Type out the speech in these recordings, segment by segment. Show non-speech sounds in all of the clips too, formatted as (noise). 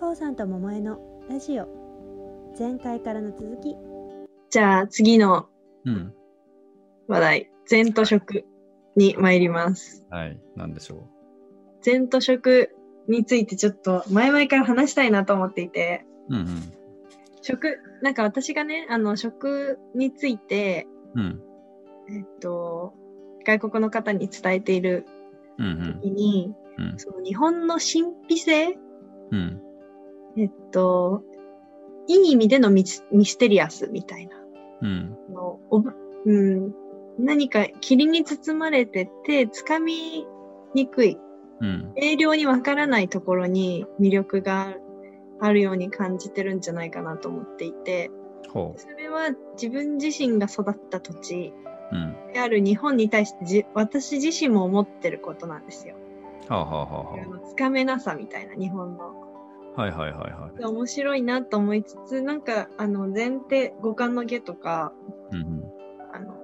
こうさんと桃江のラジオ前回からの続きじゃあ次のうん。話題、前途食に参ります。はい。なんでしょ前途食についてちょっと前々から話したいなと思っていて、う。うん食、なんか私がね、あの食について、うん。うん。えっと、外国の方に伝えているうん時に、うん。うん。その日本の神秘性うん。えっと、いい意味でのミスミステリアスみたいなうん。のおぶ、うん、何か霧に包まれてて、つかみにくい、うん。明瞭にわからないところに魅力があるように感じてるんじゃないかなと思っていて、ほそれは自分自身が育った土地。である日本に対してじ私自身も思ってることなんですよ。はあ、はあはあはあのつかめなさみたいな日本の。あ、はいはいはいはい。面白いなと思いつつ、なんか、あの、前提、五感の下とか、うんうん。あの、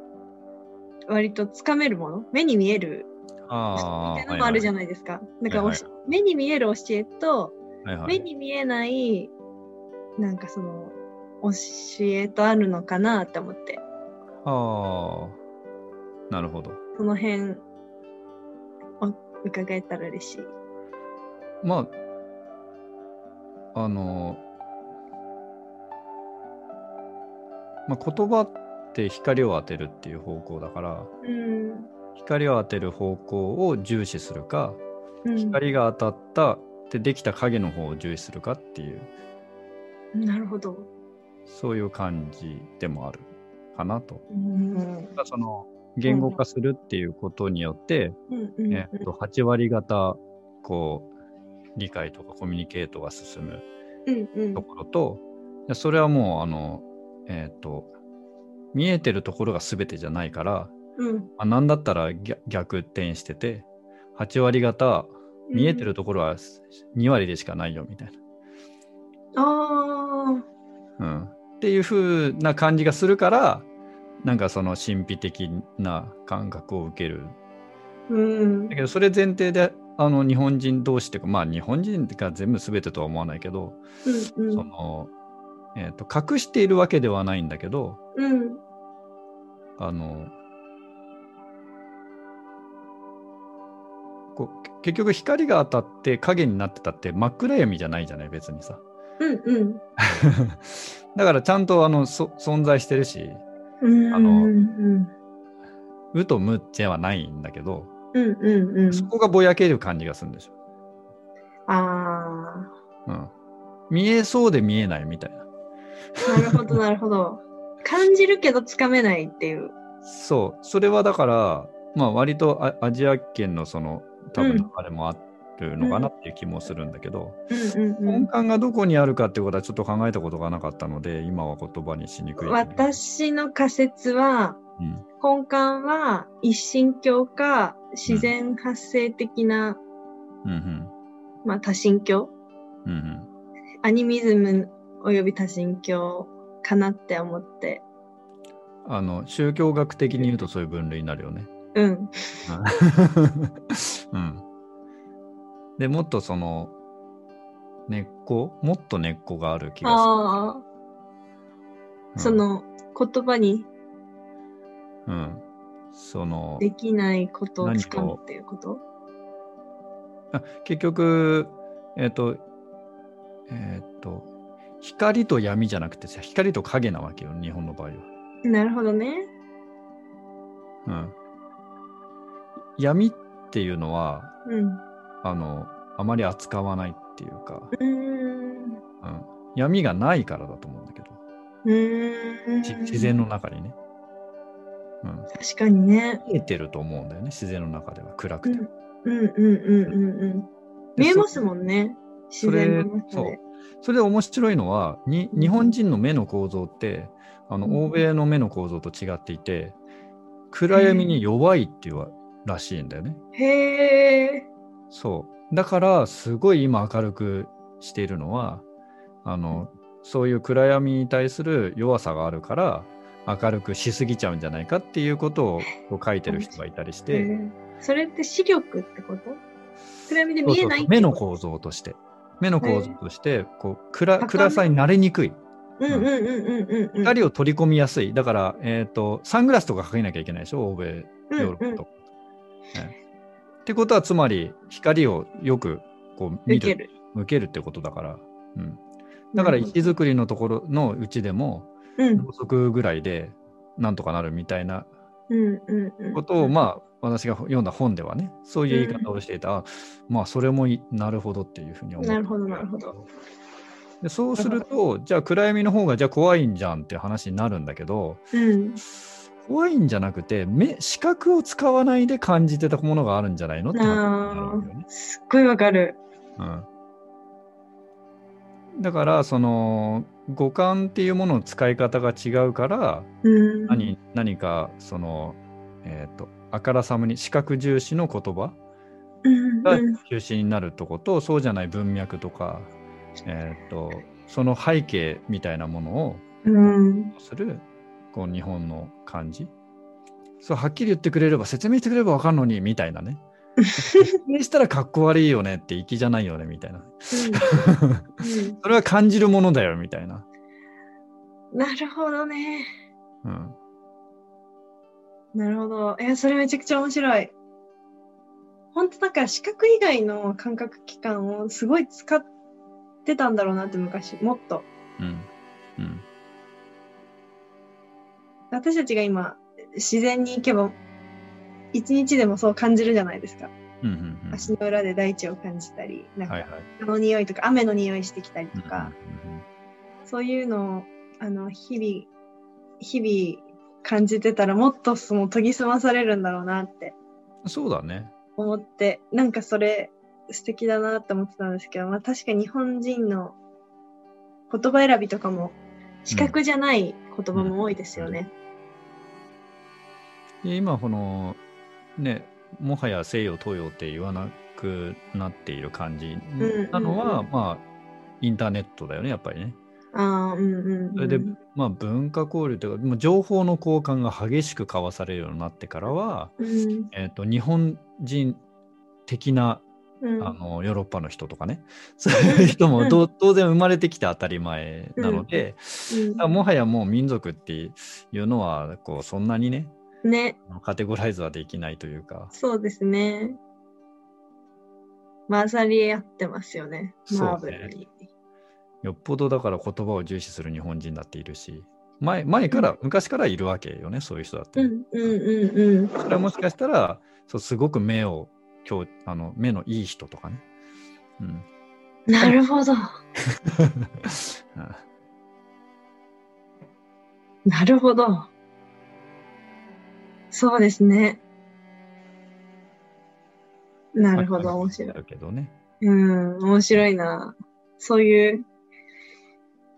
割とつかめるもの？目に見える？ああ。みたいなのもあるじゃん。ないですか。なんかおし、は目に見える教えと、はいはい。目に見えない、なんかその、教えとあるのかなって思って、ああ。なるほど。その辺、お伺えたら嬉しい。まあ、あの、まあ、言葉って光を当てるっていう方向だから、うん。光を当てる方向を重視するか、うん、光が当たったでできた影の方を重視するかっていうなるほど。そういう感じでもあるかなと。うん。その言語化するっていうことによって、うんうんえっと8割方こう理解とかコミュニケートが進むうんうんところと、いやそれはもうあのえっ、と見えてるところが全てじゃないから、うん。まあ、なんだったら逆逆転してて8割方見えてるところは2割でしかないよみたいな。ああ。うん、っていう風な感じがするからなんかその神秘的な感覚を受けるうんだ。けどそれ前提であの日本人同士っていうかまあ日本人が全部全てとは思わないけど、うんうん。その、えー、と隠しているわけではないんだけどうん。あのこ結局光が当たって影になってたって真っ暗闇じゃないじゃない？別にさうんうん。(laughs) だからちゃんとあのそ存在してるしうん。あのうと無ではないんだけど、うんうんうん。そこがぼやける感じがするんですよ。あうん、見えそうで見えないみたいな。あ。なるほどなるほど。感じるけどつかめないっていう。そう、それはだから、まあ割とアアジア圏のその多うん分あれもあるのかなっていう気もするんだけど。根幹がどこにあるかっていうことはちょっと考えたことがなかったので、今は言葉にしにくい。私の仮説は、うん、根幹は一神教か自然発生的な、うんうんまあ多神教？うんうんアニミズムおよび多神教かなって思って。あの宗教学的に言うとそういう分類になるよね。うん。うん、(laughs) でもっとその根っこもっと根っこがある気がする。ああ、うんそ、の言葉にうん、そのできないことを何つかむっていうこと？あ結局えっ、とえっ、と光と闇じゃなくてさ光と影なわけよ日本の場合は。なるほどね。うん、闇っていうのはうん。あのあまり扱わないっていうか、うーん。うん、闇がないからだと思うんだけどうーん。じ自然の中にね、うん。確かにね。見えてると思うんだよね自然の中では暗くて。うんうんうんうんうん。見えますもんね。自然の中そで。それで面白いのはに日本人の目の構造ってあのうん欧米の目の構造と違っていて暗闇に弱いっていうらしいんだよね。へえ。そう。だからすごい今明るくしているのはあのそういう暗闇に対する弱さがあるから明るくしすぎちゃうんじゃないかっていうことを (laughs) 書いてる人がいたりして。それって視力ってこと？暗闇で見えない目の構造として。目の構造としてこう暗暗さに慣れにくい。うんうんうんうんうん。うん。光を取り込みやすい。だから、えー、とサングラスとかかけなきゃいけないでしょ？欧米ヨーロッパとか、ねってことはつまり光をよくこう見る受ける。受けるってことだから、うん、だから石造りのところのうちでもうんろうそくぐらいでなんとかなるみたいなうんうんうん。ことを、まあ私が読んだ本ではねそういう言い方をしていた、あまあそれもいなるほどっていうふうに思うなるほどなるほど。でそうするとじゃあ暗闇の方がじゃあ怖いんじゃんって話になるんだけどうん。怖いんじゃなくて目視覚を使わないで感じてたものがあるんじゃないのってねあ、。すっごいわかる。うん、だからその五感っていうものの使い方が違うからうん。何何かそのえっ、とあからさまに視覚重視の言葉がうんうん中心になるとこと、そうじゃない文脈とか、えっとその背景みたいなものをうん。こう日本の感じ？そうはっきり言ってくれれば説明してくれれば分かるのにみたいなね (laughs) 説明したらかっこ悪いよねって粋じゃないよねみたいなうんそれは感じるものだよみたいな、なるほどね。うん、なるほど。いや、それめちゃくちゃ面白い。本当なんか視覚以外の感覚器官をすごい使ってたんだろうなって昔、もっと。うんうん私たちが今、自然に行けば、一日でもそう感じるじゃないですか。うんうんうん。足の裏で大地を感じたり、なんかはいはい。葉の匂いとか雨の匂いしてきたりうんとか、うんうん。そういうのを、あの、日々、日々感じてたらもっとその研ぎ澄まされるんだろうなって。うんそうだね。思って、なんかそれ素敵だなって思ってたんですけど、まあ確かに日本人の言葉選びとかも視覚じゃない言葉も多いですよね。で今このねもはや西洋東洋って言わなくなっている感じんなのは、うんまあインターネットだよねやっぱりね。ああ、うんうん、うん。それで、まあ、文化交流というかもう情報の交換が激しく交わされるようになってからは、うん、えー、と日本人的なうん、あのヨーロッパの人とかね。(laughs) そういう人も当然生まれてきて当たり前なので、もはやもう民族っていうのはこうそんなにねね、カテゴライズはできないというか。そうですね。混ざり合ってますよね。マーブルに。よっぽどだから言葉を重視する日本人だっているし前前から、昔からいるわけよねそういう人だって、うんうんうんうん。それはもしかしたらそうすごく目を今日あの目のいい人とかね、うん、なるほど。(laughs) なるほど。そうですね。なるほど、面白い。だけどねうん、面白いな。そういう、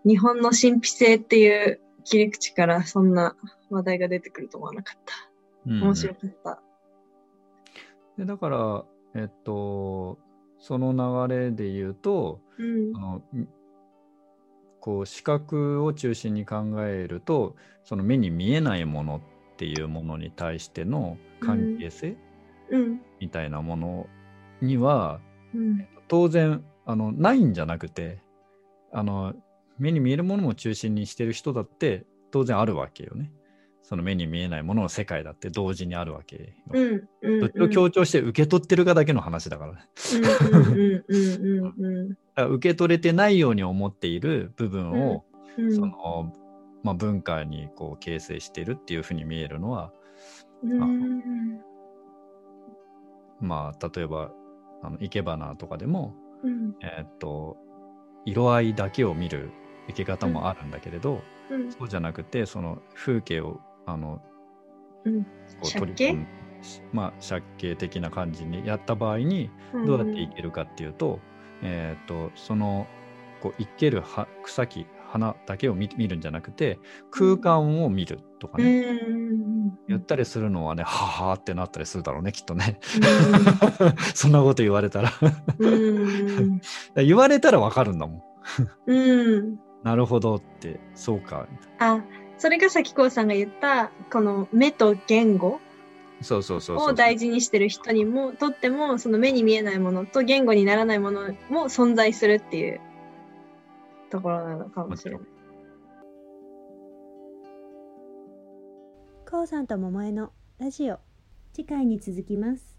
日本の神秘性っていう切り口からそんな話題が出てくると思わなかった。うん面白かった。でだからえっとその流れで言うとうんあ。のんこう視覚を中心に考えるとその目に見えないものっていうものに対しての関係性うん。みたいなものには、うん。当然あのないんじゃなくてあの目に見えるものも中心にしてる人だって当然あるわけよね。その目に見えないものの世界だって同時にあるわけよ。うん。うん。どっちを強調して受け取ってるかだけの話だからね。うん。うん。うん。うん。(laughs) だから受け取れてないように思っている部分を、うん。そのまあ、文化にこう形成してるっていうふうに見えるのは、うん。まあ、例えばあの生け花とかでも、うん。えーっと色合いだけを見る生け方もあるんだけれど、うん。そうじゃなくてその風景をあのうん。こう取り込んまあ借景的な感じにやった場合にどうやっていけるかっていうと,、えーっとそのこう生けるは草木花だけを見見るんじゃなくて空間を見るとかうね、ん。言ったりするのはねははーってなったりするだろうねきっとね。(laughs) そんなこと言われたら。うん。(laughs) 言われたらわかるんだもん。うん。なるほどってそうか。あ、それがさきこうさんが言った、この目と言語そうそうそうそう。を大事にしてる人にもとってもその目に見えないものと言語にならないものも存在するっていうところなのかもしれない。こうさんと桃江のラジオ次回に続きます